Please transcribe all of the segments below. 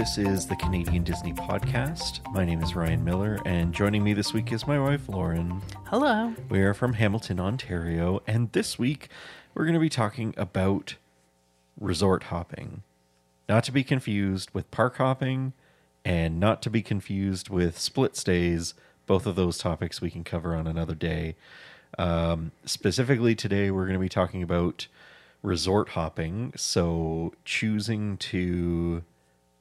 This is the Canadian Disney Podcast. My name is Ryan Miller, and joining me this week is my wife, Lauren. Hello. We are from Hamilton, Ontario, and this week we're going to be talking about resort hopping. Not to be confused with park hopping, and not to be confused with split stays. Both of those topics we can cover on another day. Um, specifically, today we're going to be talking about resort hopping. So, choosing to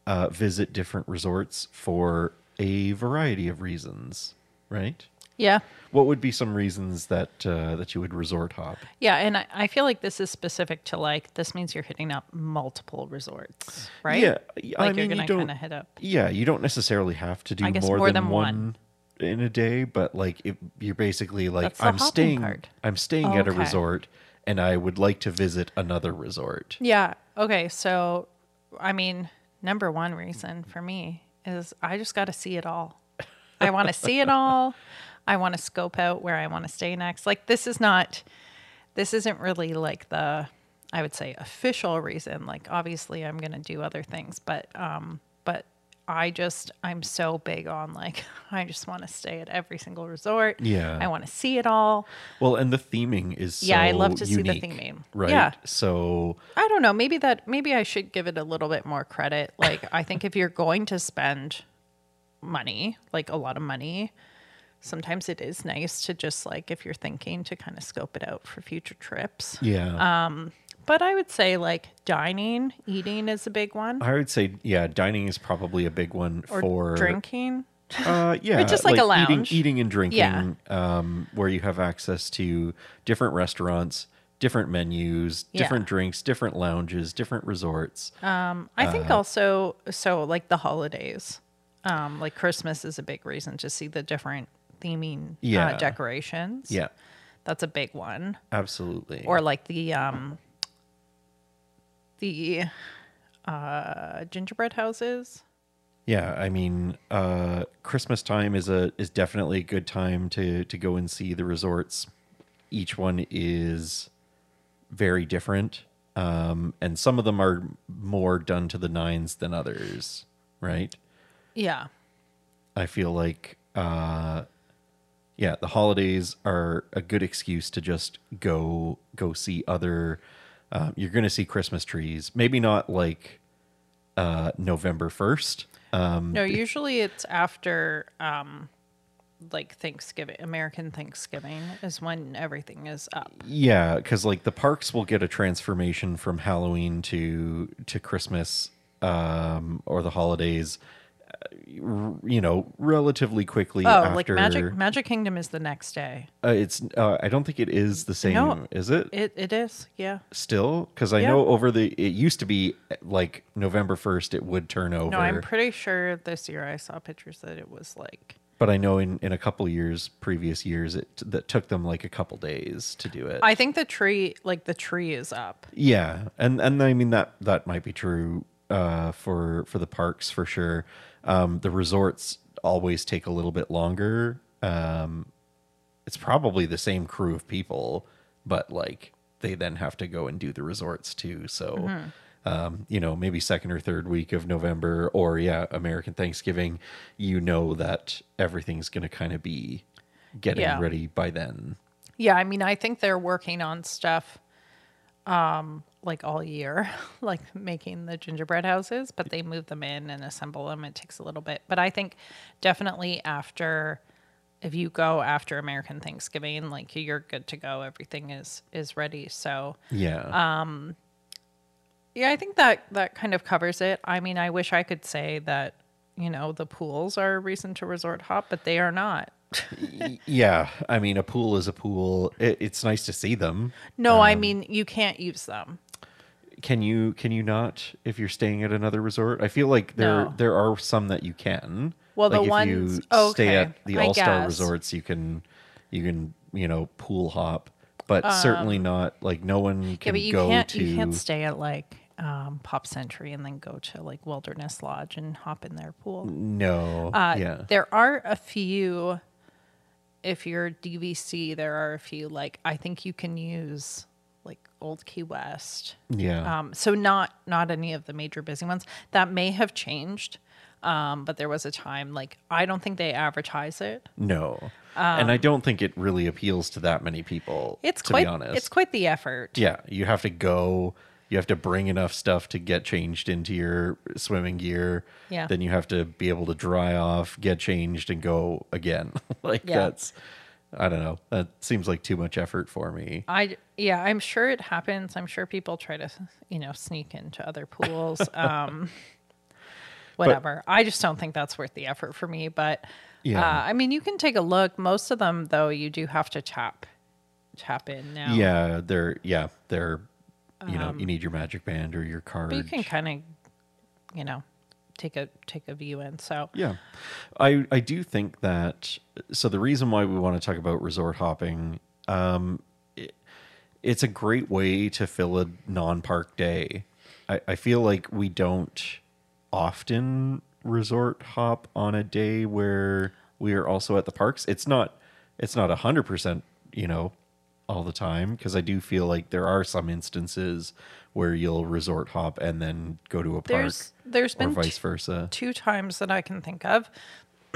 uh, visit different resorts for a variety of reasons, right? Yeah. What would be some reasons that uh, that you would resort hop? Yeah. And I, I feel like this is specific to like, this means you're hitting up multiple resorts, right? Yeah, Like I you're mean, you going to don't- kind of hit up. Yeah, you don't necessarily have to do more, more than, than one, one. in a day, but like if you're basically like I'm staying. I'm staying Oh, at a okay. resort and I would like to visit another resort. Yeah. Okay. So, I mean, number one reason for me is I just got to see it all. I want to see it all. I want to scope out where I want to stay next. Like, this is not, this isn't really like the, I would say, official reason. Like, obviously, I'm going to do other things, but, um, I just, I'm so big on like, I just want to stay at every single resort. Yeah. I want to see it all. Well, and the theming is so Yeah, I love to see the unique, theming. Right. Yeah. So I don't know. Maybe that maybe I should give it a little bit more credit. Like I think if you're going to spend money, like a lot of money, sometimes it is nice to just like if you're thinking to kind of scope it out for future trips. yeah. Um, But I would say like dining, eating is a big one. I would say yeah, dining is probably a big one Or for drinking. Uh, yeah, just like a eating, lounge. eating and drinking. Yeah. Um, where you have access to different restaurants, different menus, Yeah. different drinks, different lounges, different resorts. Um, I Uh, think also so like the holidays. Um, like Christmas is a big reason to see the different theming Yeah. uh, decorations. yeah, That's a big one. absolutely. or like the um the uh gingerbread houses yeah, I mean, uh, Christmas time is a is definitely a good time to to go and see the resorts. Each one is very different, um, and some of them are more done to the nines than others. Right. yeah I feel like, uh, yeah, the holidays are a good excuse to just go go see other. Uh, you're going to see Christmas trees, maybe not like uh, November first. Um, no usually it's after um like thanksgiving american thanksgiving is when everything is up yeah, because like the parks will get a transformation from Halloween to to Christmas um, or the holidays. You know, relatively quickly. oh after, like magic magic kingdom is the next day Uh, it's. Uh, I don't think it is the same. No. is it? it it is yeah still because i Yeah. know over the it used to be like november 1st it would turn over no i'm pretty sure this year i saw pictures that it was like but i know in in a couple years previous years it that took them like a couple days to do it i think the tree like the tree is up yeah and and i mean that that might be true uh for for the parks for sure um the resorts always take a little bit longer. Um it's probably the same crew of people but like they then have to go and do the resorts too. So um, you know maybe second or third week of november or yeah american thanksgiving you know that everything's going to kind of be getting Yeah. ready by then. Yeah, I mean, I think they're working on stuff um like all year, like making the gingerbread houses, but they move them in and assemble them. It takes a little bit. But I think definitely after if you go after American Thanksgiving, like you're good to go. Everything is is ready. So yeah Um yeah, I think that that kind of covers it. I mean, I wish I could say that, you know, the pools are a reason to resort hop, but they are not. Yeah i mean a pool is a pool it, it's nice to see them No, I Um, mean you can't use them. Can you can you not if you're staying at another resort i feel like there No. there are some that you can Well, the if ones- you stay at the I all-star guess. resorts you can you can you know pool hop but certainly not like no one Um, Yeah, can but you go can't to you can't stay at like um, Pop Century and then go to like Wilderness Lodge and hop in their pool. no Uh, yeah There are a few. If you're DVC, there are a few like I think you can use like Old Key West. Yeah. Um, so not not any of the major busy ones. That may have changed. Um, but there was a time like I don't think they advertise it. no. and I don't think it really appeals to that many people. Um, It's to quite be honest. it's quite the effort. yeah, you have to go. You have to bring enough stuff to get changed into your swimming gear. Yeah. Then you have to be able to dry off, get changed, and go again. like Yeah. that's, I don't know. That seems like too much effort for me. I yeah, I'm sure it happens. I'm sure people try to you know sneak into other pools. Um, whatever. I just don't think that's worth the effort for me. But Yeah. uh, I mean, you can take a look. Most of them though, you do have to tap tap in now. Yeah, they're yeah they're, you know, you need your magic band or your card. Um, but you can kind of you know take a take a view in. So Yeah. I I do think that so the reason why we want to talk about resort hopping um it, it's a great way to fill a non-park day. I, I feel like we don't often resort hop on a day where we are also at the parks. It's not it's not a hundred percent, you know, all the time because I do feel like there are some instances where you'll resort hop and then go to a park there's there's or been vice versa. two times that I can think of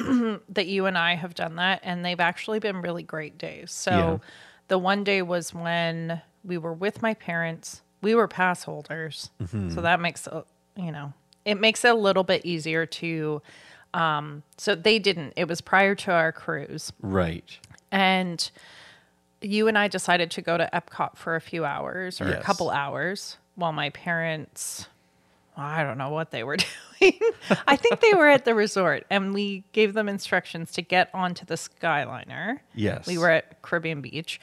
that you and I have done that, and they've actually been really great days. So, Yeah. the one day was when we were with my parents. We were pass holders, Mm-hmm. so that makes a- you know it makes it a little bit easier to. Um, so they didn't. It was prior to our cruise, Right. and you and I decided to go to Epcot for a few hours or a couple hours while my parents I don't know what they were doing. I think they were at the resort and we gave them instructions to get onto the Skyliner. Yes. We were at Caribbean Beach.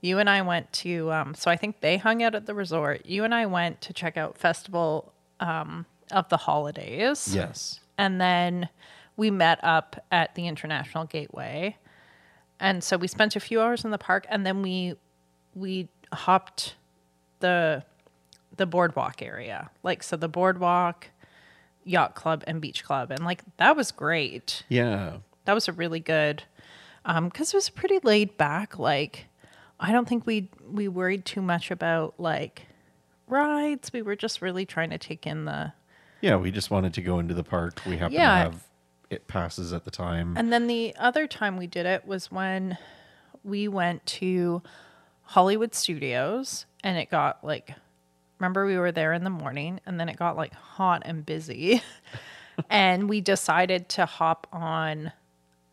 You and I went to um, so I think they hung out at the resort. You and I went to check out Festival um, of the Holidays. Yes. And then we met up at the International Gateway. And so we spent a few hours in the park and then we we hopped the the boardwalk area. Like so the boardwalk, yacht club and beach club and like that was great. Yeah. That was a really good um cuz it was pretty laid back like I don't think we we worried too much about like rides. We were just really trying to take in the Yeah, we just wanted to go into the park. We happen Yeah. to have it passes at the time. And then the other time we did it was when we went to Hollywood Studios and it got like remember we were there in the morning and then it got like hot and busy. and we decided to hop on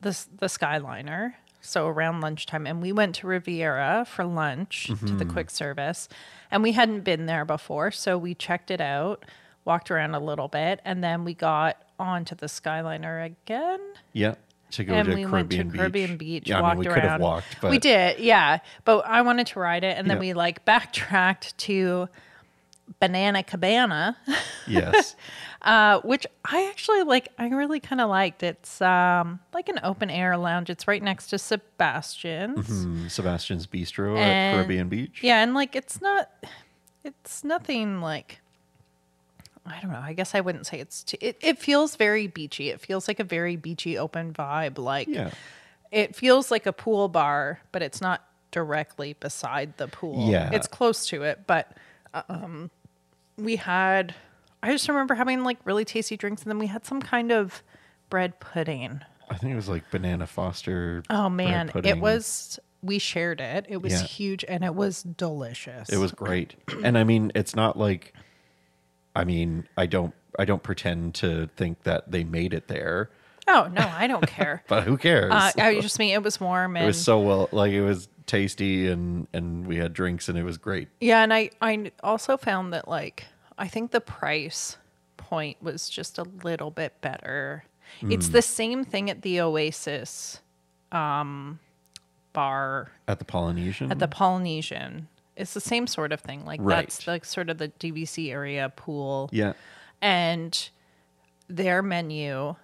the the Skyliner so around lunchtime and we went to Riviera for lunch to the mm-hmm. quick service and we hadn't been there before so we checked it out walked around a little bit and then we got onto the Skyliner again yeah. To go and to we Caribbean went to Beach. Caribbean Beach, Yeah, I walked mean, we around. could have walked, but we did, yeah. But I wanted to ride it, and then Yeah. we like backtracked to Banana Cabana, Yes. uh, which I actually like. I really kind of liked. It's um, like an open air lounge. It's right next to Sebastian's. Mm, Sebastian's Bistro at Caribbean Beach. Yeah, and like it's not, it's nothing like. I don't know. I guess I wouldn't say it's. Too, it it feels very beachy. It feels like a very beachy, open vibe. Like Yeah. it feels like a pool bar, but it's not directly beside the pool. Yeah. It's close to it, but um we had I just remember having like really tasty drinks and then we had some kind of bread pudding. I think it was like Banana Foster. Oh man, it was we shared it. It was Yeah. huge and it was delicious. It was great. and I mean, it's not like I mean, I don't I don't pretend to think that they made it there, Oh, no, I don't care. but who cares? uh, I just mean it was warm and it was so well like it was tasty and and we had drinks and it was great. Yeah, and I I also found that like I think the price point was just a little bit better. It's Hmm. the same thing at the Oasis um bar At the Polynesian. at the Polynesian. It's the same sort of thing. Like that's like sort of the DVC area pool Yeah. and their menu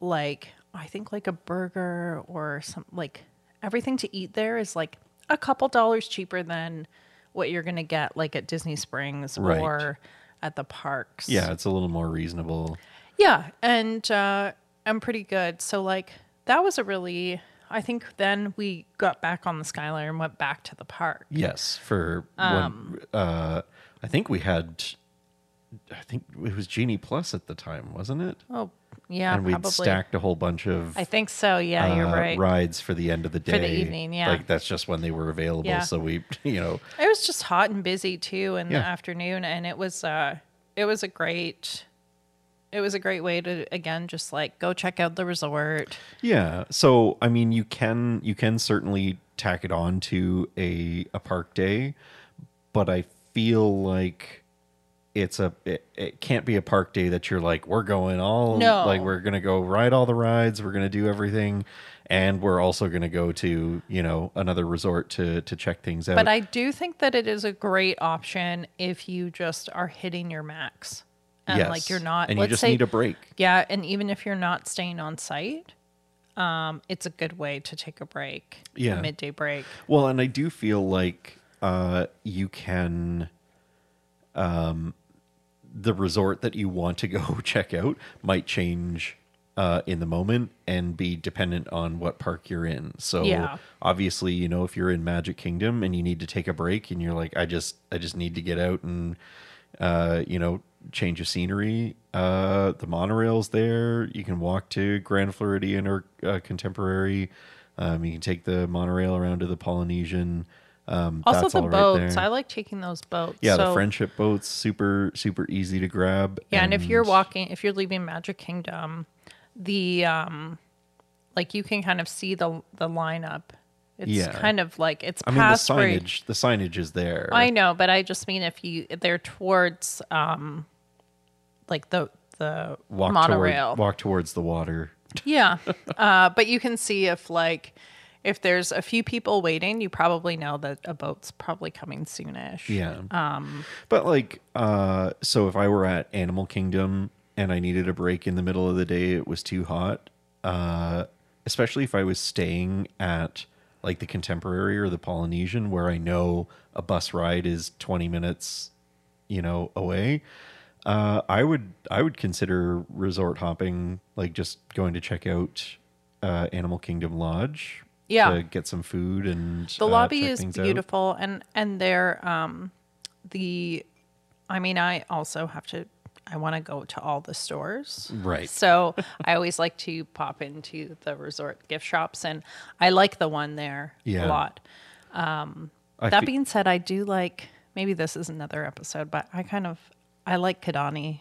like I think like a burger or some like everything to eat there is like a couple dollars cheaper than what you're going to get like at Disney Springs Right. or at the parks. Yeah, it's a little more reasonable. Yeah, and uh I'm pretty good. So like that was a really I think then we got back on the Skyliner and went back to the park. Yes, for Um, when uh, I think we had, I think it was Genie Plus at the time, wasn't it? Oh, yeah, and we'd probably. stacked a whole bunch of I think so. Yeah, you're uh, right. rides for the end of the day For the evening, yeah. Like that's just when they were available. Yeah. So we, you know, It was just hot and busy too in Yeah. the afternoon, and it was uh, it was a great, it was a great way to again just like go check out the resort. yeah. So I mean, you can you can certainly tack it on to a a park day, but I feel like it's a it, it can't be a park day that you're like we're going all No. like we're gonna go ride all the rides we're gonna do everything and we're also gonna go to you know another resort to to check things out But I do think that it is a great option if you just are hitting your max, and yes. like you're not. and you just say, need a break Yeah, and even if you're not staying on site, um, it's a good way to take a break. Yeah. a midday break. Well, and I do feel like uh, you can, um, the resort that you want to go check out might change uh, in the moment and be dependent on what park you're in. So Yeah. obviously, you know, if you're in Magic Kingdom and you need to take a break and you're like, I just, I just need to get out and, uh, you know, change of scenery. Uh, the monorail's there. You can walk to Grand Floridian or uh, Contemporary. Um, you can take the monorail around to the Polynesian. Um, Also, the right boats. I like taking those boats. yeah, the friendship boats, super super easy to grab. Yeah, and if you're walking, if you're leaving Magic Kingdom, the um, like you can kind of see the the lineup. It's Yeah. kind of like it's I mean, the where you- signage, the signage is there. I know, but I just mean if you they're towards um, like the the walk monorail. Toward, walk towards the water. Yeah. Uh, but you can see if like if there's a few people waiting, you probably know that a boat's probably coming soonish. Yeah. Um, But like, uh, so if I were at Animal Kingdom and I needed a break in the middle of the day, it was too hot. Uh, especially if I was staying at like the Contemporary or the Polynesian, where I know a bus ride is twenty minutes, you know, away. Uh, I would I would consider resort hopping, like just going to check out uh, Animal Kingdom Lodge. Yeah. To get some food and the uh, lobby is things out. beautiful and and they're um the I mean I also have to I want to go to all the stores. Right. So I always like to pop into the resort gift shops and I like the one there Yeah. a lot. I that fe- being said, I do like maybe this is another episode, but I kind of I like Kidani.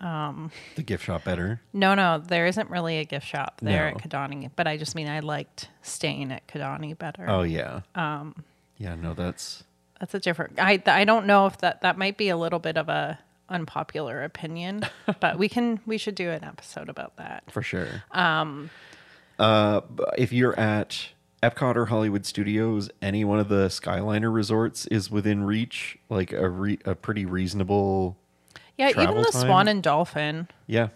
The gift shop better. No, no, there isn't really a gift shop there No. at Kidani, but I just mean I liked staying at Kidani better. Oh yeah. Um. Yeah. No, that's That's a different. I I don't know if that that might be a little bit of a unpopular opinion, but we can we should do an episode about that. for sure. Um. Uh, if you're at Epcot or Hollywood Studios, any one of the Skyliner resorts is within reach. Like a re- a pretty reasonable. Yeah, even the time? Swan and Dolphin. Yeah.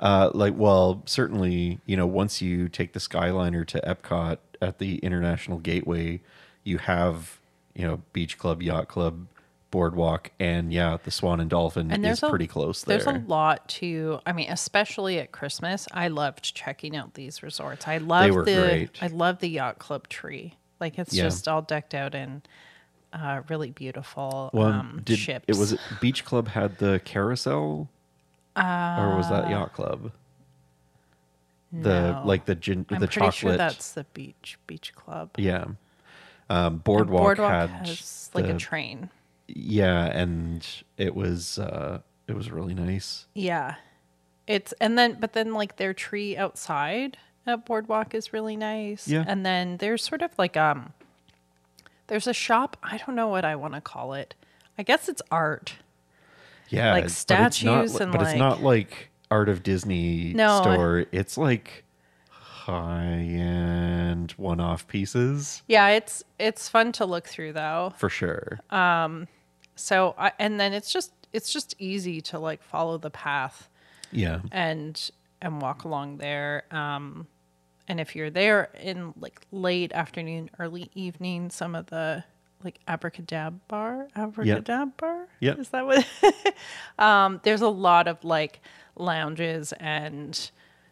Uh, like well, certainly you know once you take the Skyliner to Epcot at the International Gateway, you have you know Beach Club, Yacht Club, Boardwalk, and yeah, the Swan and Dolphin And is a pretty close there. There's a lot to. I mean, especially at Christmas, I loved checking out these resorts. I love the. great. I love the yacht club tree. Like it's Yeah. just all decked out in uh, really beautiful Well, um, did ships. it was Beach Club had the carousel, or was that Yacht Club? The No. like the gin, I'm the pretty chocolate. sure that's the beach beach club. yeah. Um, Boardwalk, Boardwalk had has like a train. yeah, and it was uh, it was really nice. Yeah. It's and then but then like their tree outside at Boardwalk is really nice. Yeah. And then there's sort of like um there's a shop, I don't know what I want to call it. I guess it's art. Yeah, Like but it's not statues and, but it's not like Art of Disney No, I- store. It's like high end one off pieces Yeah, it's it's fun to look through though. for sure. Um, So I, and then it's just it's just easy to like follow the path yeah, and and walk along there. Um, and if you're there in like late afternoon, early evening, some of the like AbracadaBar, abracadab bar, Yeah. is that what? um, there's a lot of like lounges and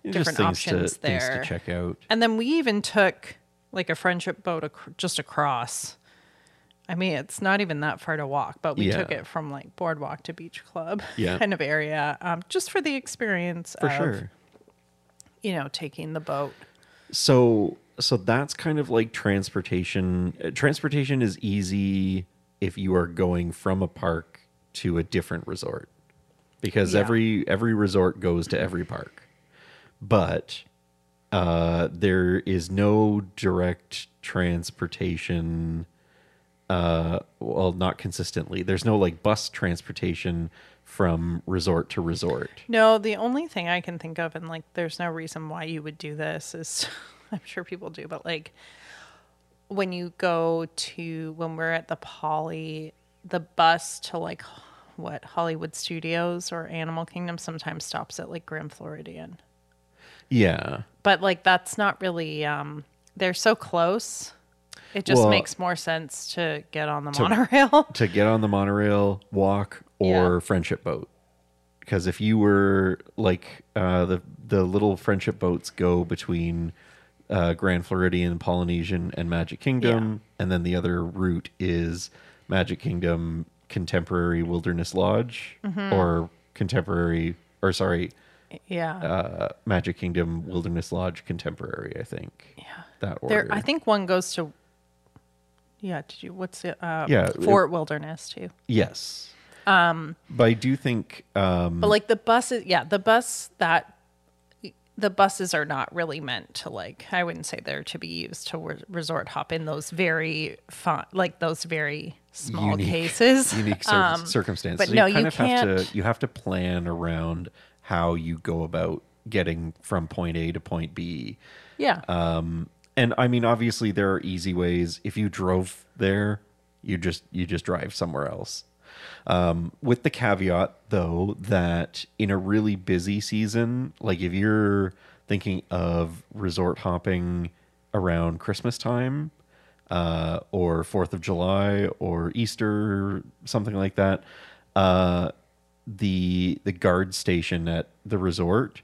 different options to, there. Things to check out. And then we even took like a friendship boat ac- just across. I mean, it's not even that far to walk, but we took it from like boardwalk to beach club Yeah. kind of area, um, just for the experience For of, sure. you know, taking the boat. So so that's kind of like transportation. Uh, Transportation is easy if you are going from a park to a different resort. Because Yeah. every every resort goes to every park. But uh there is no direct transportation uh well not consistently. There's no like bus transportation from resort to resort. No, the only thing I can think of, and like, there's no reason why you would do this, is I'm sure people do, but like, when you go to, when we're at the Poly, the bus to like, what, Hollywood Studios or Animal Kingdom sometimes stops at like Grand Floridian. Yeah. But like, that's not really, um, they're so close. It just Well- makes more sense to get on the monorail. to get on the monorail, walk, or Yeah. friendship boat. Because if you were like uh, the the little friendship boats go between uh, Grand Floridian, Polynesian, and Magic Kingdom, and then the other route is Magic Kingdom, Contemporary Wilderness Lodge, Mm-hmm. or Contemporary, or sorry, yeah. uh, Magic Kingdom Wilderness Lodge Contemporary. I think. Yeah. That order. There, I think one goes to. Yeah, did you? What's it? Uh, Yeah, it- Fort Wilderness too. Yes. Um, but I do think um, But like the buses, yeah, the bus that the buses are not really meant to like. I wouldn't say they're to be used to re- resort hop in those very fun, like those very small unique, cases. unique cir- Um, circumstances. but no, you kind you of have can't- to you have to plan around how you go about getting from point A to point B. Yeah, Um, and I mean, obviously, there are easy ways. If you drove there, you just you just drive somewhere else. Um, with the caveat, though, that in a really busy season, like if you're thinking of resort hopping around Christmas time, uh, or Fourth of July, or Easter, something like that, uh, the the guard station at the resort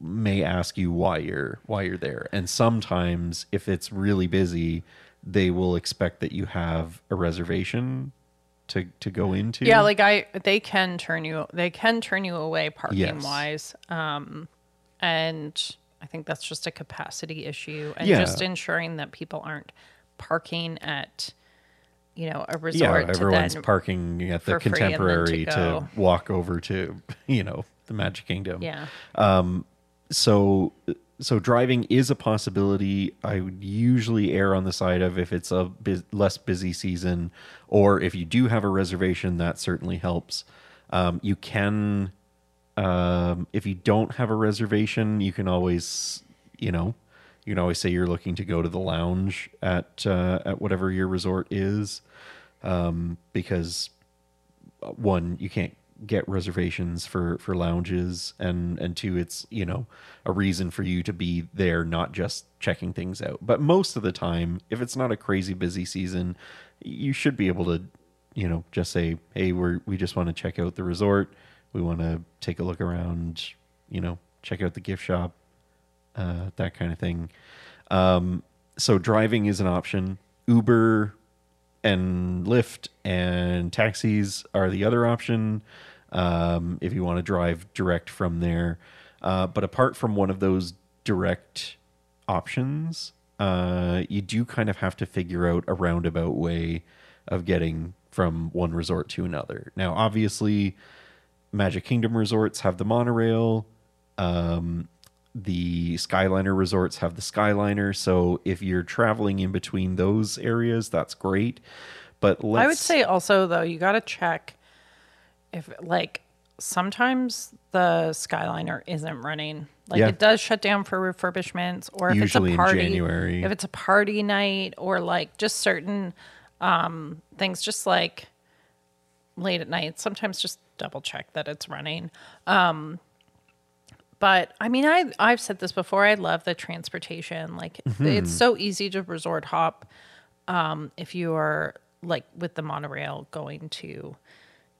may ask you why you're why you're there. And sometimes if it's really busy they will expect that you have a reservation to to go into yeah. Like I, they can turn you. They can turn you away parking Yes. wise. Um, and I think that's just a capacity issue, and Yeah. just ensuring that people aren't parking at, you know, a resort. yeah everyone's to then, parking at the for free and then to contemporary to, walk over to you know the magic kingdom Yeah. Um, so so driving is a possibility i would usually err on the side of if it's a bus- less busy season or if you do have a reservation that certainly helps. Um, you can um, if you don't have a reservation you can always you know you can always say you're looking to go to the lounge at uh, at whatever your resort is um, because one you can't get reservations for for lounges and and two it's you know a reason for you to be there not just checking things out. But most of the time if it's not a crazy busy season you should be able to you know just say hey we're we just want to check out the resort. We want to take a look around you know check out the gift shop uh, that kind of thing. Um, so driving is an option. Uber and Lyft and taxis are the other option um, if you want to drive direct from there. Uh, but apart from one of those direct options, uh, you do kind of have to figure out a roundabout way of getting from one resort to another. Now, obviously, Magic Kingdom resorts have the monorail. Um, the Skyliner resorts have the Skyliner. So if you're traveling in between those areas, that's great. But let's, I would say also though you got to check if like sometimes the Skyliner isn't running. Like Yeah. it does shut down for refurbishments or if Usually in it's a party January. if it's a party night or like just certain um things just like late at night sometimes just double check that it's running. Um but I mean I I've said this before I love the transportation like Mm-hmm. it's so easy to resort hop um, if you are like with the monorail going to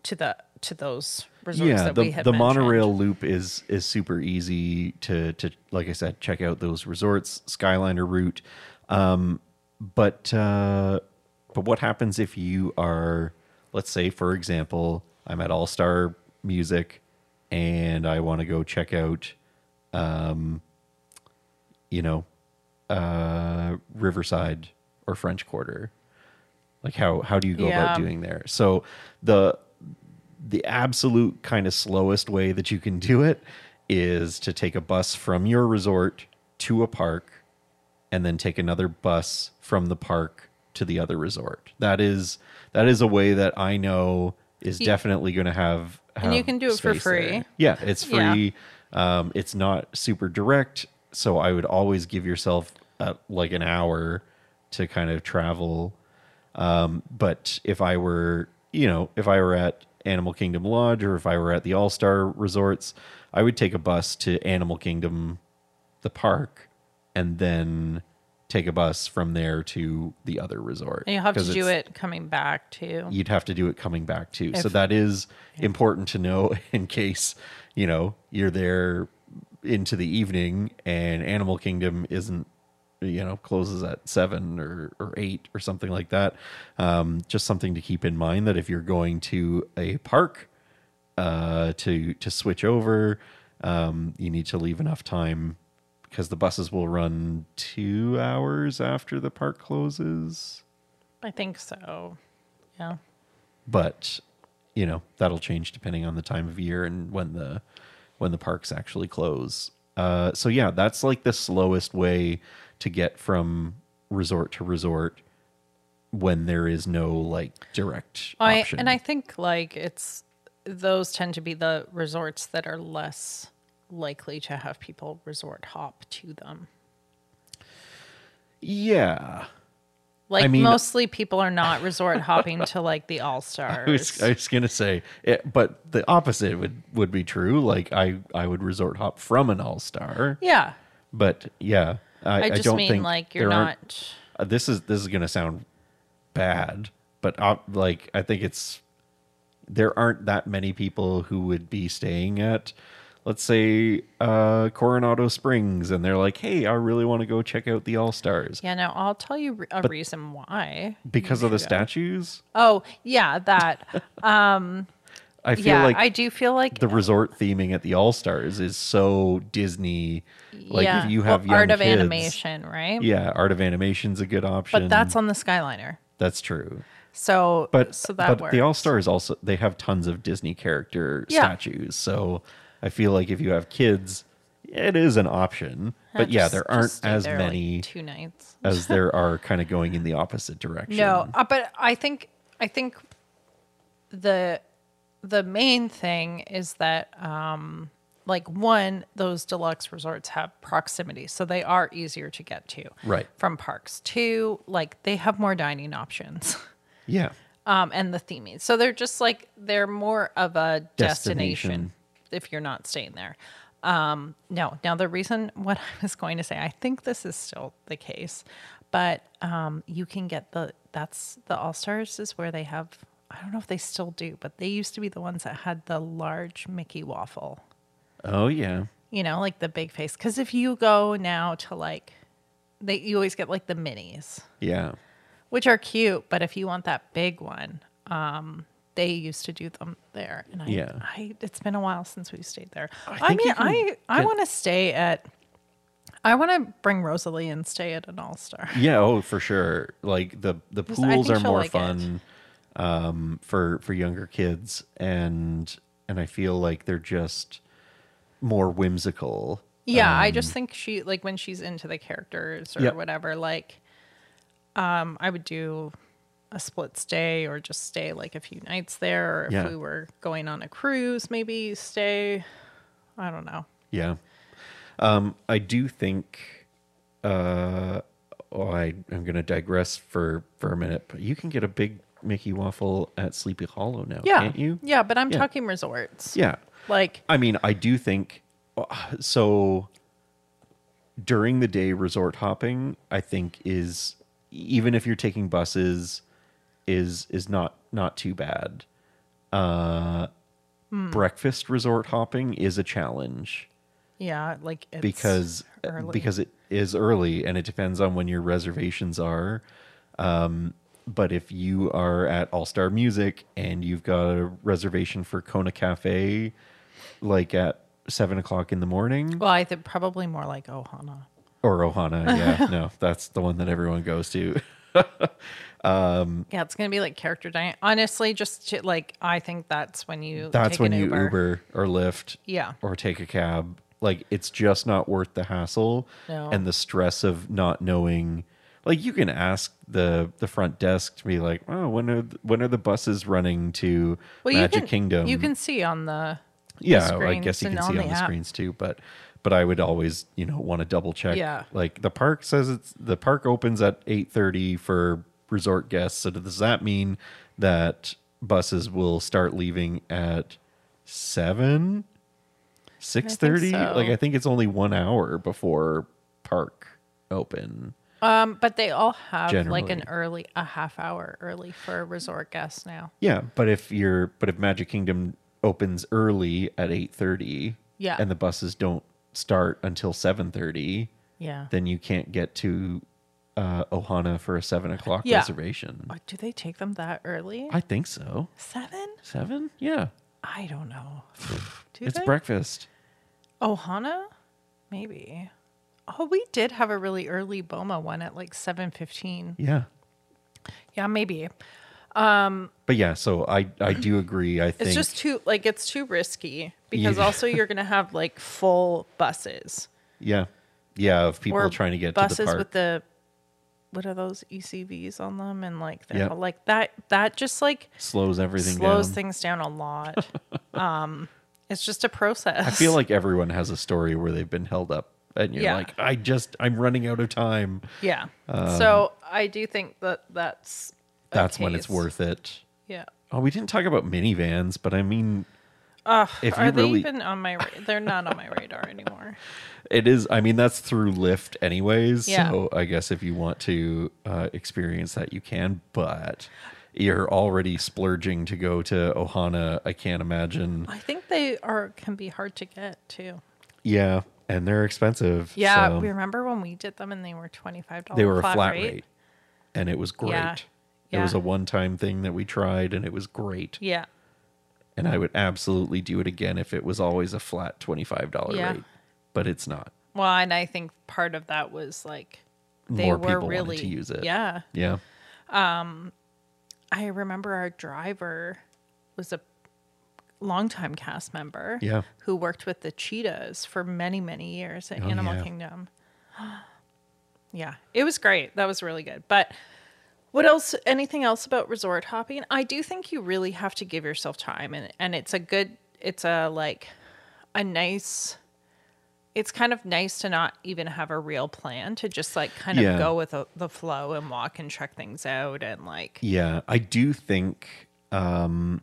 to the to those resorts yeah that the, we had the mentioned. monorail loop is is super easy to to like i said check out those resorts skyliner route. Um but uh but what happens if you are let's say for example i'm at all star music and i want to go check out um you know uh riverside or french quarter? Like how how do you go about doing there? So the the absolute kind of slowest way that you can do it is to take a bus from your resort to a park and then take another bus from the park to the other resort. That is that is a way that I know is Y- definitely going to have, And you can do it for free. there. Yeah, it's Yeah. free. Um, it's not super direct, so I would always give yourself uh, like an hour to kind of travel um, but if I were, you know, if I were at Animal Kingdom Lodge or if I were at the All Star Resorts, I would take a bus to Animal Kingdom, the park, and then take a bus from there to the other resort. And you have to do it coming back too. You'd have to do it coming back too. so If- that is important to know in case, you know, you're there into the evening and Animal Kingdom isn't you know closes at seven or, or eight or something like that um, just something to keep in mind that if you're going to a park uh, to to switch over um, you need to leave enough time because the buses will run two hours after the park closes I think so. Yeah. but you know that'll change depending on the time of year and when the when the parks actually close uh so yeah that's like the slowest way to get from resort to resort when there is no like direct I option and I think like it's those tend to be the resorts that are less likely to have people resort hop to them. yeah Like mean- mostly people are not resort hopping to like the All I was, Stars. I was gonna say it, but the opposite would would be true like i i would resort hop from an all-star Yeah. but yeah i, I I just don't mean like you're aren't- uh, this is this is gonna sound bad, but uh, like I think it's there aren't that many people who would be staying at, let's say, uh, Coronado Springs, and they're like, "Hey, I really want to go check out the All Stars Yeah, no, I'll tell you a reason why. because of the statues." Oh, yeah, that. I feel yeah, like I do feel like the resort theming at the All Stars is so Disney. Like yeah, if you have well, art of kids- animation, right? yeah, art of animation's a good option. But that's on the Skyliner. that's true. So, but so that but works. the All Stars also they have tons of Disney character Yeah. statues. So I feel like if you have kids, it is an option. But yeah, there aren't as there, like, many two nights. as there are kind of going in the opposite direction. No, uh, but I think I think the the main thing is that um like one those deluxe resorts have proximity so they are easier to get to Right. from parks two like they have more dining options Yeah. um and the theming so they're just like they're more of a destination, Destination. if you're not staying there um no now the reason what i was going to say i think this is still the case but um you can get the that's the all stars is where they have i don't know if they still do but they used to be the ones that had the large mickey waffle Oh yeah. you know like the big face because if you go now to like they you always get like the minis Yeah. which are cute. But if you want that big one, um, they used to do them there. And I, Yeah. I, it's been a while since we stayed there. I, think mean, you can I, I want to stay at. I want to bring Rosalie and stay at an All Star. Yeah, oh for sure. Like the the pools are more like it. Um for for younger kids and and I feel like they're just more whimsical. Yeah, I just think she like when she's into the characters or Yep. whatever. Like, um, I would do a split stay or just stay like a few nights there. Or if Yeah. we were going on a cruise, maybe stay. I don't know. Yeah. Um, I do think. Uh, oh, I I'm gonna digress for for a minute, but you can get a big Mickey waffle at Sleepy Hollow now, Yeah, can't you? Yeah, but I'm Yeah. talking resorts. Yeah. Like, I mean, I do think uh, so. During the day, resort hopping, I think is even if you're taking buses, is is not not too bad. uh, Hmm. breakfast resort hopping is a challenge Yeah, like it's because early. because it is early and it depends on when your reservations are. Um, but if you are at All Star Music and you've got a reservation for Kona Cafe, like at seven o'clock in the morning, well, I think probably more like Ohana. or Ohana, yeah, no, that's the one that everyone goes to. Um, yeah, it's gonna be like character diet. Honestly, just to, like I think that's when you That's take when an you Uber. Uber or Lyft, Yeah. or take a cab. Like it's just not worth the hassle No. and the stress of not knowing. Like you can ask the the front desk to be like, oh, when are th- when are the buses running to Well, Magic you can, Kingdom? You can see on the yeah, the I guess you can see on the the screens too, but but I would always you know want to double check. Yeah. like the park says it's the park opens at eight thirty for resort guests. So does that mean that buses will start leaving at seven? Six thirty? so. Like I think it's only one hour before park open. Um, but they all have like an early, a half hour early for resort guests now. Yeah, but if you're but if Magic Kingdom opens early at eight thirty, Yeah. and the buses don't start until seven thirty, Yeah. then you can't get to uh, Ohana for a seven o'clock Yeah. reservation. Oh, do they take them that early? I think so. Seven? Seven? Yeah, I don't know. Do it's they? breakfast. Ohana? Maybe. Oh, we did have a really early Boma one at like seven fifteen. Yeah, Yeah, maybe. Um, but yeah. So I I do agree. I think It's just too like it's too risky because Yeah. also you're gonna have like full buses yeah yeah of people or trying to get to buses the park. with the what are those ECVs on them and like Yep. all like that that just like slows everything slows down. things down a lot. um, it's just a process. I feel like everyone has a story where they've been held up, and you're Yeah. like, I just I'm running out of time. yeah. so I do think that that's That's when it's worth it. Yeah. Oh, we didn't talk about Minnie Vans, but I mean, Uh, If are you they even on my? Ra- they're not on my radar anymore. it is. I mean, that's through Lyft, anyways. Yeah. So I guess if you want to uh, experience that, you can. But you're already splurging to go to Ohana. I can't imagine. I think they are can be hard to get too. Yeah, and they're expensive. Yeah, so we remember when we did them and they were twenty five dollars. they were a flat rate. and it was great. Yeah. It was a one-time thing that we tried, and it was great. Yeah, And I would absolutely do it again if it was always a flat twenty-five dollar Yeah. rate. But it's not. well, and I think part of that was like they More were people wanted really to use it. Yeah, Yeah. Um, I remember our driver was a longtime cast member. Yeah. who worked with the cheetahs for many many years at Oh, Animal yeah. Kingdom. yeah, it was great. That was really good. But what else? Anything else about resort hopping? I do think you really have to give yourself time, and and it's a good. It's a like a nice. It's kind of nice to not even have a real plan to just like kind of Yeah. go with the, the flow and walk and check things out and like Yeah, I do think um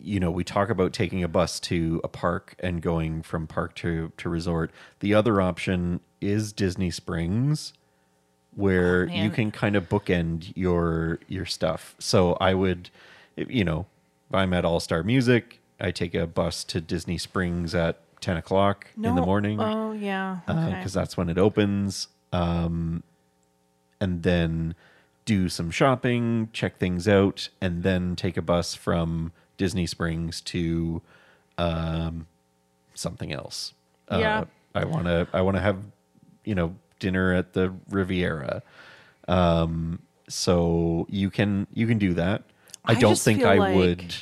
you know, we talk about taking a bus to a park and going from park to to resort. The other option is Disney Springs where you Oh, man. can kind of bookend your your stuff. So I would you know, if I'm at All Star Music, I take a bus to Disney Springs at 10 o'clock in the morning Oh yeah, okay. because that's when it opens. Um, and then do some shopping, check things out, and then take a bus from Disney Springs to um, something else. Yeah. Uh, I want to. I want to have you know dinner at the Riviera. Um, so you can you can do that. I, I don't think I like- would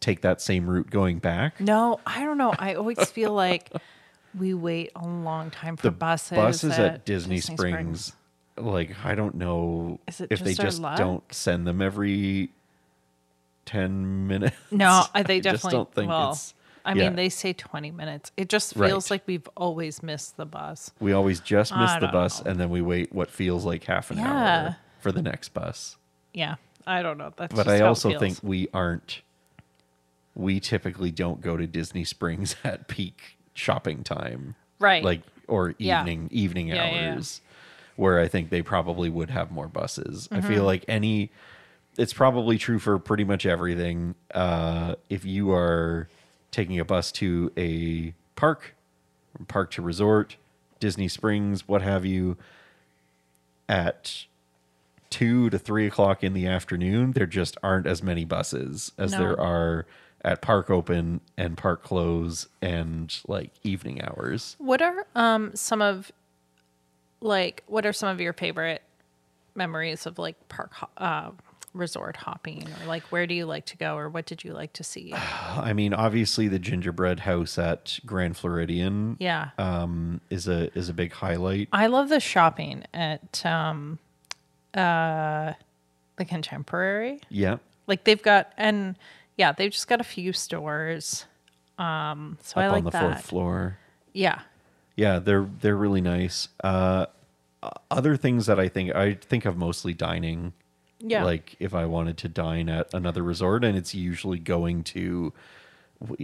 take that same route going back. No, I don't know. I always feel like we wait a long time for the buses. buses at, Disney, Springs, Springs. like I don't know if they just luck? don't send them every ten minutes. No, I- they I just definitely. don't think well, it's. I yeah. mean, they say twenty minutes. It just feels Right. like we've always missed the bus. We always just miss the bus, know. and then we wait what feels like half an Yeah. hour for the next bus. Yeah, I don't know. That's But I also think we aren't. We typically don't go to Disney Springs at peak shopping time, right. like or Yeah. evening evening Yeah, yeah, yeah. hours where i think they probably would have more buses i Mm-hmm. feel like any it's probably true for pretty much everything. Uh, if you are taking a bus to a park, park to resort, Disney Springs, what have you, at two to three o'clock in the afternoon, there just aren't as many buses as No. there are at park open and park close and like evening hours. What are um some of like what are some of your favorite memories of like park uh resort hopping or like where do you like to go or what did you like to see? I mean, obviously the gingerbread house at Grand Floridian Yeah. um, is a is a big highlight. I love the shopping at um uh the contemporary. Yeah. Like they've got and yeah, they've just got a few stores. Um so I up like on the that. fourth floor. Yeah. Yeah, they're they're really nice. Uh, other things that I think I think of mostly dining. Yeah. Like if I wanted to dine at another resort, and it's usually going to,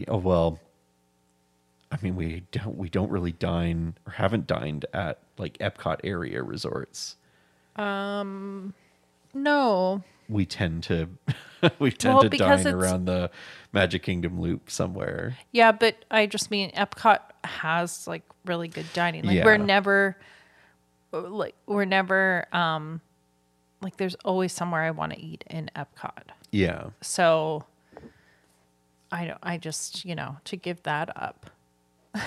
oh, well, I mean we don't we don't really dine or haven't dined at like Epcot area resorts. Um, no. We tend to we tend Well, to dine around the Magic Kingdom loop somewhere. Yeah, but I just mean Epcot has like really good dining. Like we're never like we're never um like there's always somewhere I want to eat in Epcot. Yeah. So I don't I just, you know, to give that up.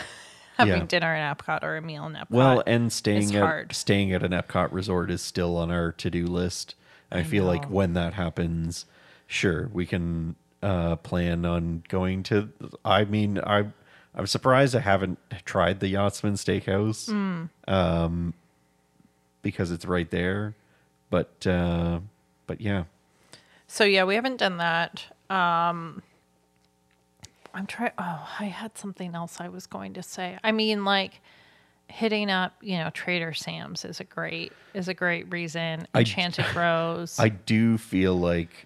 Having Yeah. dinner in Epcot or a meal in Epcot. Well, and staying at hard. staying at an Epcot resort is still on our to do list. I, I feel like when that happens, sure, we can uh, plan on going to. I mean, I I'm surprised I haven't tried the Yachtsman Steakhouse, Hmm. um, because it's right there. But uh, but yeah, So yeah, we haven't done that. Um I'm trying oh, I had something else I was going to say. I mean like hitting up, you know, Trader Sam's is a great is a great reason. I- Enchanted Rose. I do feel like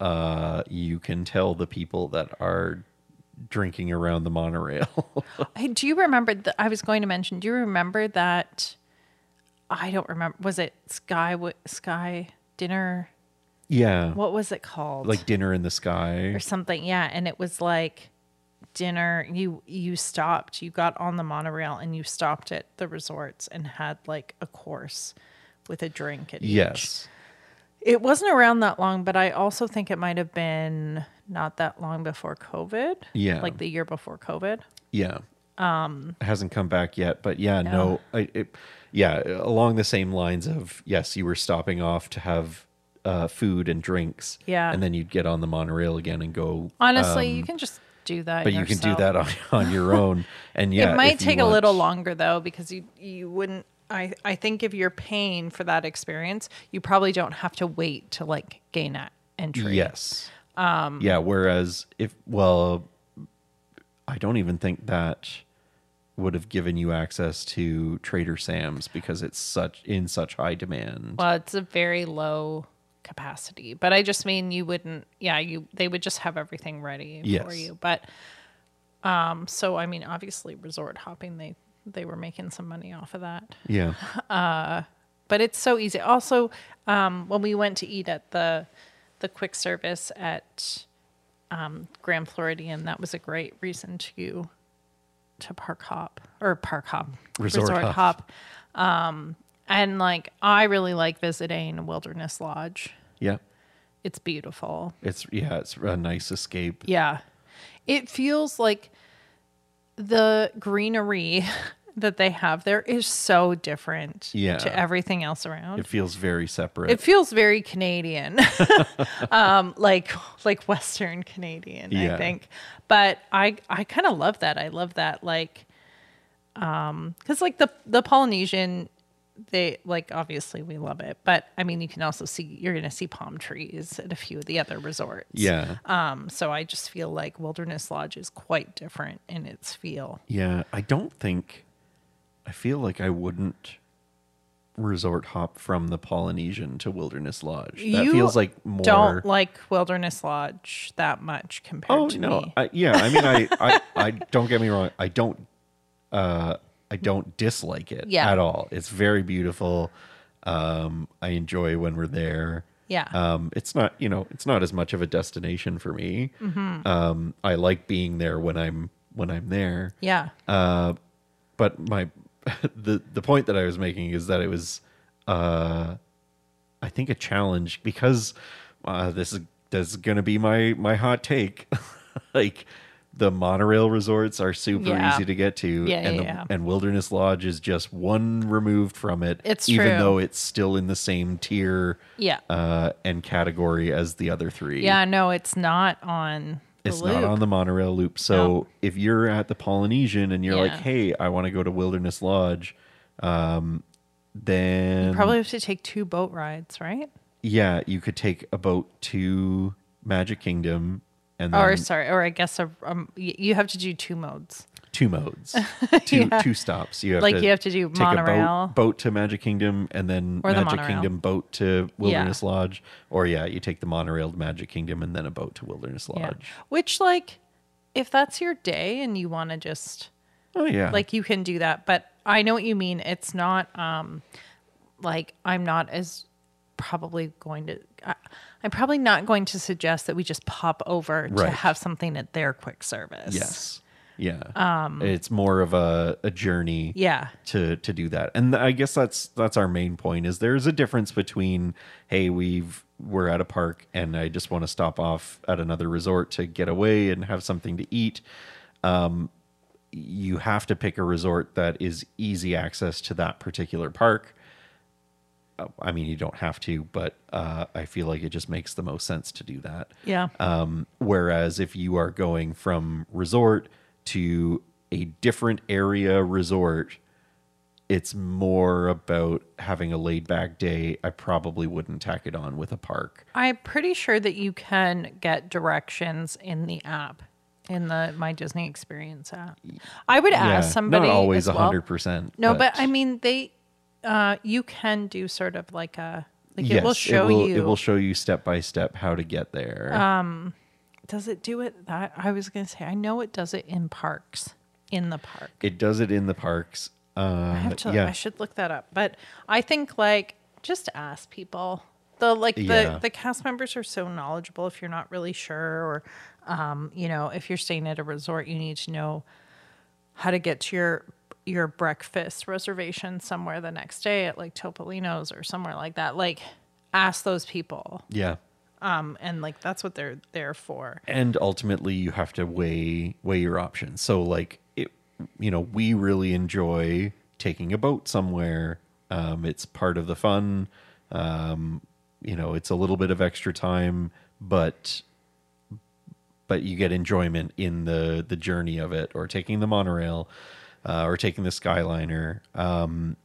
uh, you can tell the people that are drinking around the monorail. Hey, do you remember that I was going to mention, do you remember that I don't remember was it Sky Sky Dinner? yeah, What was it called? like dinner in the sky. or something yeah and it was like dinner you you stopped you got on the monorail and you stopped at the resorts and had like a course with a drink at each. Yes. it wasn't around that long but i also think it might have been not that long before covid Yeah. like the year before covid Yeah. Um, it hasn't come back yet, but yeah, no, I, it, yeah, along the same lines of yes, you were stopping off to have uh, food and drinks, Yeah. and then you'd get on the monorail again and go. honestly you can just do that Um, but you can do that on, on your own, and yeah, it might take a little longer though because you you wouldn't I, I think if you're paying for that experience, you probably don't have to wait to like gain that entry. Yes. Um, yeah. Whereas if well, I don't even think that would have given you access to Trader Sam's because it's such in such high demand. Well, it's a very low capacity, but I just mean you wouldn't. Yeah, you they would just have everything ready for you. But um, so I mean, obviously, resort hopping they they were making some money off of that. yeah. But it's so easy. Also, um, when we went to eat at the the quick service at um, Grand Floridian, that was a great reason to to park hop or park hop Resort hop. Um, and like I really like visiting Wilderness Lodge. Yeah. It's beautiful. It's yeah, it's a nice escape. Yeah. It feels like the greenery that they have there is so different Yeah. to everything else around. It feels very separate. It feels very Canadian, um, like like Western Canadian, Yeah. I think. But I I kind of love that. I love that like, um, because like the the Polynesian, they like obviously we love it, but I mean you can also see you're gonna see palm trees at a few of the other resorts. yeah. Um. So I just feel like Wilderness Lodge is quite different in its feel. Yeah. I don't think I feel like I wouldn't resort hop from the Polynesian to Wilderness Lodge. That you feels like more don't like Wilderness Lodge that much compared to. Oh to no. me. I, yeah, I mean I, I I don't get me wrong. I don't uh I don't dislike it Yeah. at all. It's very beautiful. Um I enjoy when we're there. Yeah. Um, it's not, you know, it's not as much of a destination for me. Mm-hmm. Um, I like being there when I'm when I'm there. yeah. Uh, but my the the point that I was making is that it was, uh, I think a challenge because uh, this is this is gonna be my my hot take. like the monorail resorts are super Yeah. easy to get to, Yeah, and yeah, the, and Wilderness Lodge is just one removed from it. It's even true. though it's still in the same tier Yeah. uh, and category as the other three. yeah. No, it's not on. It's loop. not on the monorail loop. So No. if you're at the Polynesian and you're like, hey, I want to go to Wilderness Lodge, um, then you Probably have to take two boat rides, right? yeah, you could take a boat to Magic Kingdom and then or sorry, or I guess a, um, you have to do two modes. Two modes, two two stops. You have Like to you have to do take a monorail. boat, boat to Magic Kingdom and then Or Magic monorail. Kingdom boat to Wilderness Lodge, or yeah, you take the monorail to Magic Kingdom and then a boat to Wilderness Yeah. Lodge. Which, like, if that's your day and you want to just Oh yeah, like you can do that but i know what you mean it's not um like i'm not as probably going to I, i'm probably not going to suggest that we just pop over to have something at their quick service yes, yeah. Um, it's more of a a journey. yeah. to to do that. And i guess that's that's our main point is there's a difference between hey we've we're at a park and i just want to stop off at another resort to get away and have something to eat. Um you have to pick a resort that is easy access to that particular park. I mean you don't have to but uh, i feel like it just makes the most sense to do that. Yeah. Um, whereas if you are going from resort to a different area resort, it's more about having a laid back day. I probably wouldn't tack it on with a park. i'm pretty sure that you can get directions in the app in the my disney experience app i would ask somebody not always as a well. hundred percent. no but i mean they uh you can do sort of like a like yes, it will show will, you It will show you step by step how to get there. Does it do it that I was going to say I know it does it in parks in the park. it does it in the parks. Uh, I have to yeah, I should look that up. But I think like just ask people. The like Yeah. the the cast members are so knowledgeable if you're not really sure or um you know if you're staying at a resort you need to know how to get to your your breakfast reservation somewhere the next day at like Topolino's or somewhere like that. Like ask those people. yeah. Um and like that's what they're there for. and ultimately you have to weigh weigh your options. So like it you know we really enjoy taking a boat somewhere. Um it's part of the fun. Um you know it's a little bit of extra time but but you get enjoyment in the the journey of it or taking the monorail uh, or taking the skyliner. Um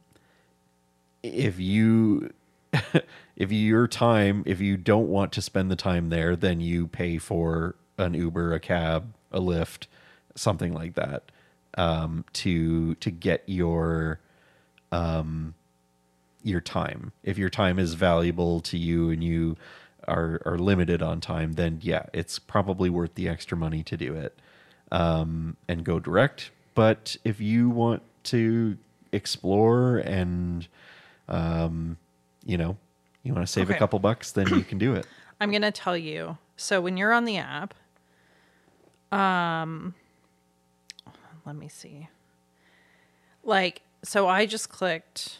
if you if your time if you don't want to spend the time there then you pay for an uber a cab a Lyft something like that um, to to get your um, your time. If your time is valuable to you and you are are limited on time then yeah it's probably worth the extra money to do it um, and go direct. But if you want to explore and um, you know, you want to save a couple bucks, then you can do it. I'm going to tell you. So when you're on the app, um let me see. Like so I just clicked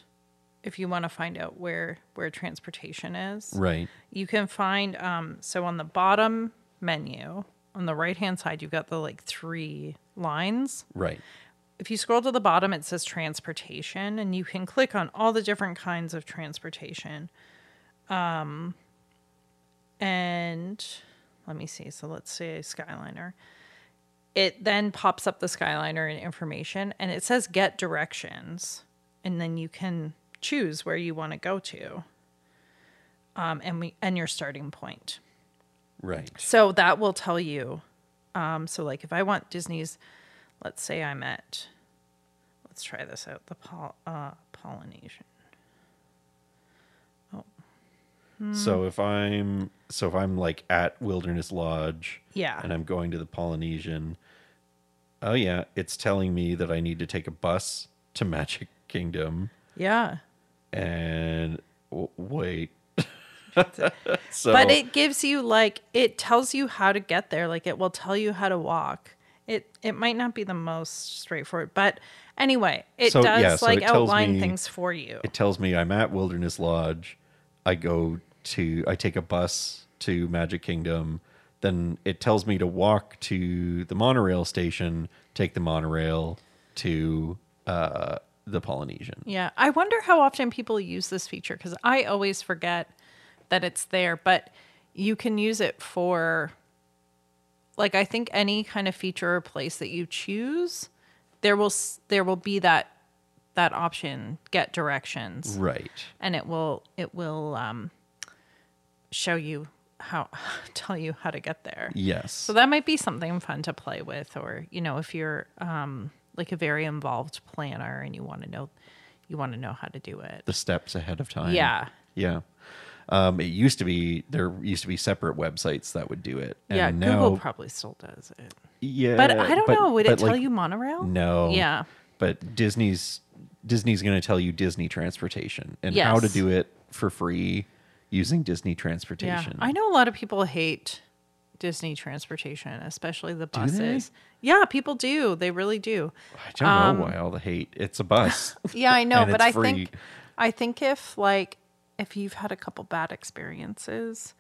if you want to find out where where transportation is. Right. You can find um so on the bottom menu on the right-hand side you've got the like three lines. Right. If you scroll to the bottom it says transportation and you can click on all the different kinds of transportation. Um and let me see. So let's say Skyliner. It then pops up the Skyliner and information and it says get directions. And then you can choose where you want to go to. Um, and we and your starting point. Right. So that will tell you. Um, so like if I want Disney's, let's say I'm at, let's try this out, the Pol- uh, Polynesian. Oh. So if I'm so if I'm like at Wilderness Lodge Yeah. and I'm going to the Polynesian, oh yeah, it's telling me that I need to take a bus to Magic Kingdom Yeah. and w- wait. So but it gives you like it tells you how to get there. Like it will tell you how to walk. It it might not be the most straightforward, but anyway, it So, does yeah, so like it outline me- things for you. it tells me I'm at Wilderness Lodge. I go to I take a bus to Magic Kingdom. Then it tells me to walk to the monorail station, take the monorail to uh, the Polynesian. Yeah, I wonder how often people use this feature because I always forget that it's there, but you can use it for like I think any kind of feature or place that you choose, there will there will be that that option get directions Right. and it will it will um show you how tell you how to get there. Yes. So that might be something fun to play with, or you know, if you're um, like a very involved planner and you want to know, you want to know how to do it. the steps ahead of time. Yeah. Yeah. Um, it used to be there used to be separate websites that would do it. And yeah, now, Google probably still does it, yeah, but I don't but- know. Would it tell like, you monorail? No. Yeah. But Disney's Disney's going to tell you Disney transportation and how to do it for free using Disney transportation. Yeah. I know a lot of people hate Disney transportation, especially the buses. Yeah, people do. They really do. I don't know why all the hate. It's a bus. Yeah, I know, but I free. think I think if like if you've had a couple bad experiences,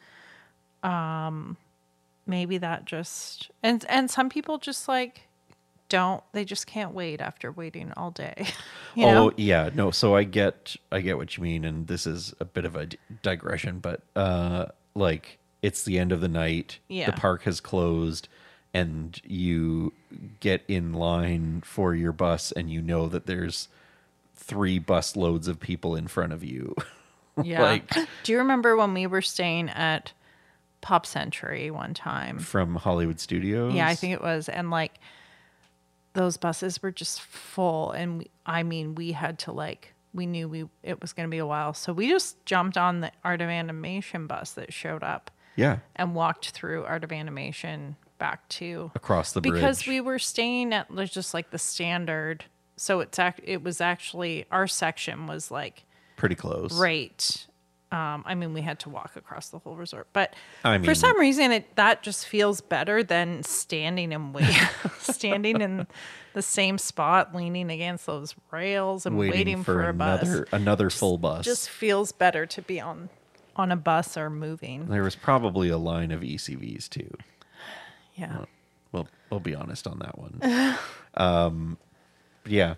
um maybe that just and and some people just like don't they just can't wait after waiting all day. You oh know? yeah, no. So I get I get what you mean, and this is a bit of a digression, but uh, like it's the end of the night. Yeah. The park has closed, and you get in line for your bus, and you know that there's three bus loads of people in front of you. Yeah. like- Do you remember when we were staying at Pop Century one time? from Hollywood Studios. Yeah, I think it was. And like those buses were just full. And we, I mean, we had to like, we knew we it was going to be a while. So we just jumped on the Art of Animation bus that showed up Yeah, and walked through Art of Animation back to across the bridge. because we were staying at like, just like the standard. So it's act, it was actually our section was like pretty close. right. Um, I mean, we had to walk across the whole resort, but I for some reason, it that just feels better than standing and wait, standing in the same spot, leaning against those rails and Waiting, waiting, for, a another bus. another full bus. Just feels better to be on on a bus or moving. there was probably a line of ECVs too. Yeah, Well, we'll be honest on that one. um, yeah.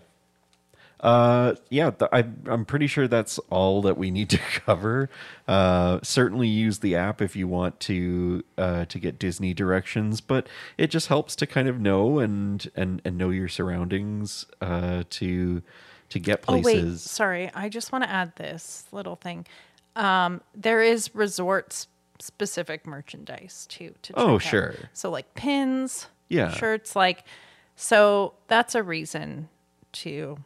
Uh, yeah, th- I, I'm pretty sure that's all that we need to cover. Uh, certainly use the app if you want to uh, to get Disney directions, but it just helps to kind of know and and, and know your surroundings uh, to to get Oh wait, places. sorry. I just want to add this little thing. Um, there is resort specific merchandise too. To Oh, out. sure. So like pins, Yeah. shirts, like so that's a reason to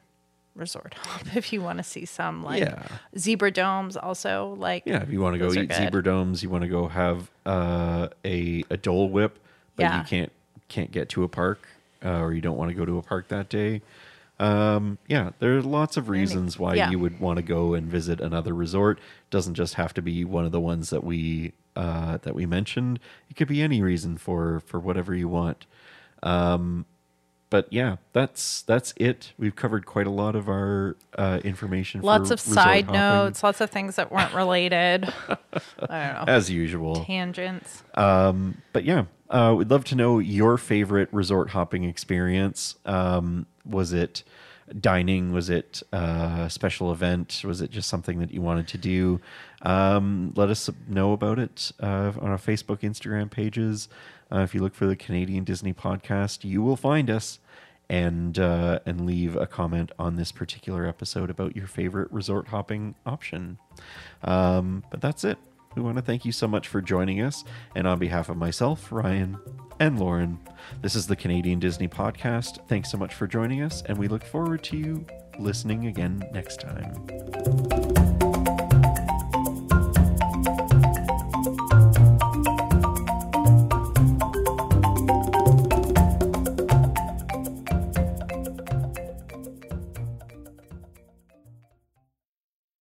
resort hop if you want to see some like Yeah. zebra domes. Also, like Yeah, if you want to go eat zebra domes, you want to go have uh, a a Dole Whip, but Yeah. you can't can't get to a park, uh, or you don't want to go to a park that day. Um, yeah, there are lots of reasons why yeah. you would want to go and visit another resort. it Doesn't just have to be one of the ones that we uh, that we mentioned. It could be any reason for for whatever you want. Um, but yeah, that's that's it. We've covered quite a lot of our uh, information. lots of side hopping, notes, lots of things that weren't related. I don't know. as usual. Tangents. but yeah, uh, we'd love to know your favorite resort hopping experience. Um, was it dining? Was it uh, a special event? Was it just something that you wanted to do? Um, let us know about it uh, on our Facebook, Instagram pages. Uh, if you look for the Canadian Disney podcast, you will find us. And uh, and leave a comment on this particular episode about your favorite resort hopping option. Um, but that's it. We want to thank you so much for joining us. And on behalf of myself, Ryan, and Lauren, this is the Canadian Disney Podcast. Thanks so much for joining us, and we look forward to you listening again next time.